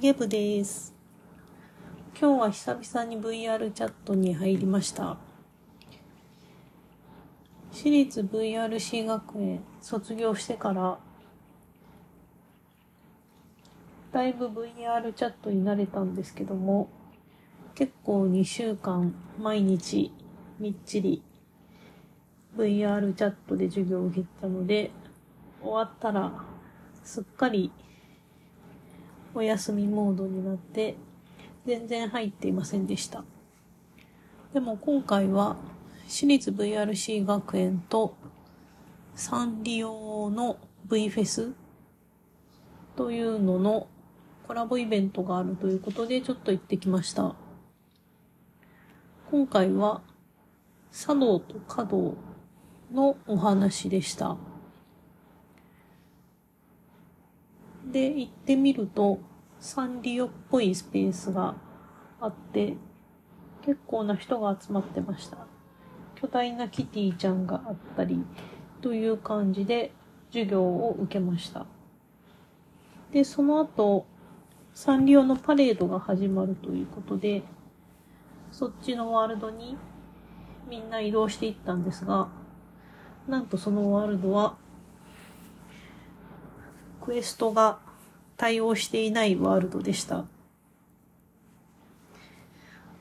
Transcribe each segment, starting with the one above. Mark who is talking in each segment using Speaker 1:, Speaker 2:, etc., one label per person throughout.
Speaker 1: ゲ部です。今日は久々に VR チャットに入りました。私立 VRC 学園卒業してから、だいぶ VR チャットに慣れたんですけども、結構2週間毎日みっちり VR チャットで授業を受けたので、終わったらすっかりお休みモードになって全然入っていませんでした。でも今回は私立 VRC 学園とサンリオの V フェスというののコラボイベントがあるということでちょっと行ってきました。今回は茶道と華道のお話でした。で、行ってみると、サンリオっぽいスペースがあって、結構な人が集まってました。巨大なキティちゃんがあったり、という感じで授業を受けました。で、その後、サンリオのパレードが始まるということで、そっちのワールドにみんな移動していったんですが、なんとそのワールドはクエストが対応していないワールドでした。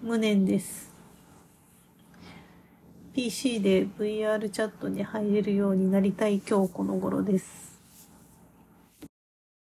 Speaker 1: 無念です。PC で VR チャットに入れるようになりたい今日この頃です。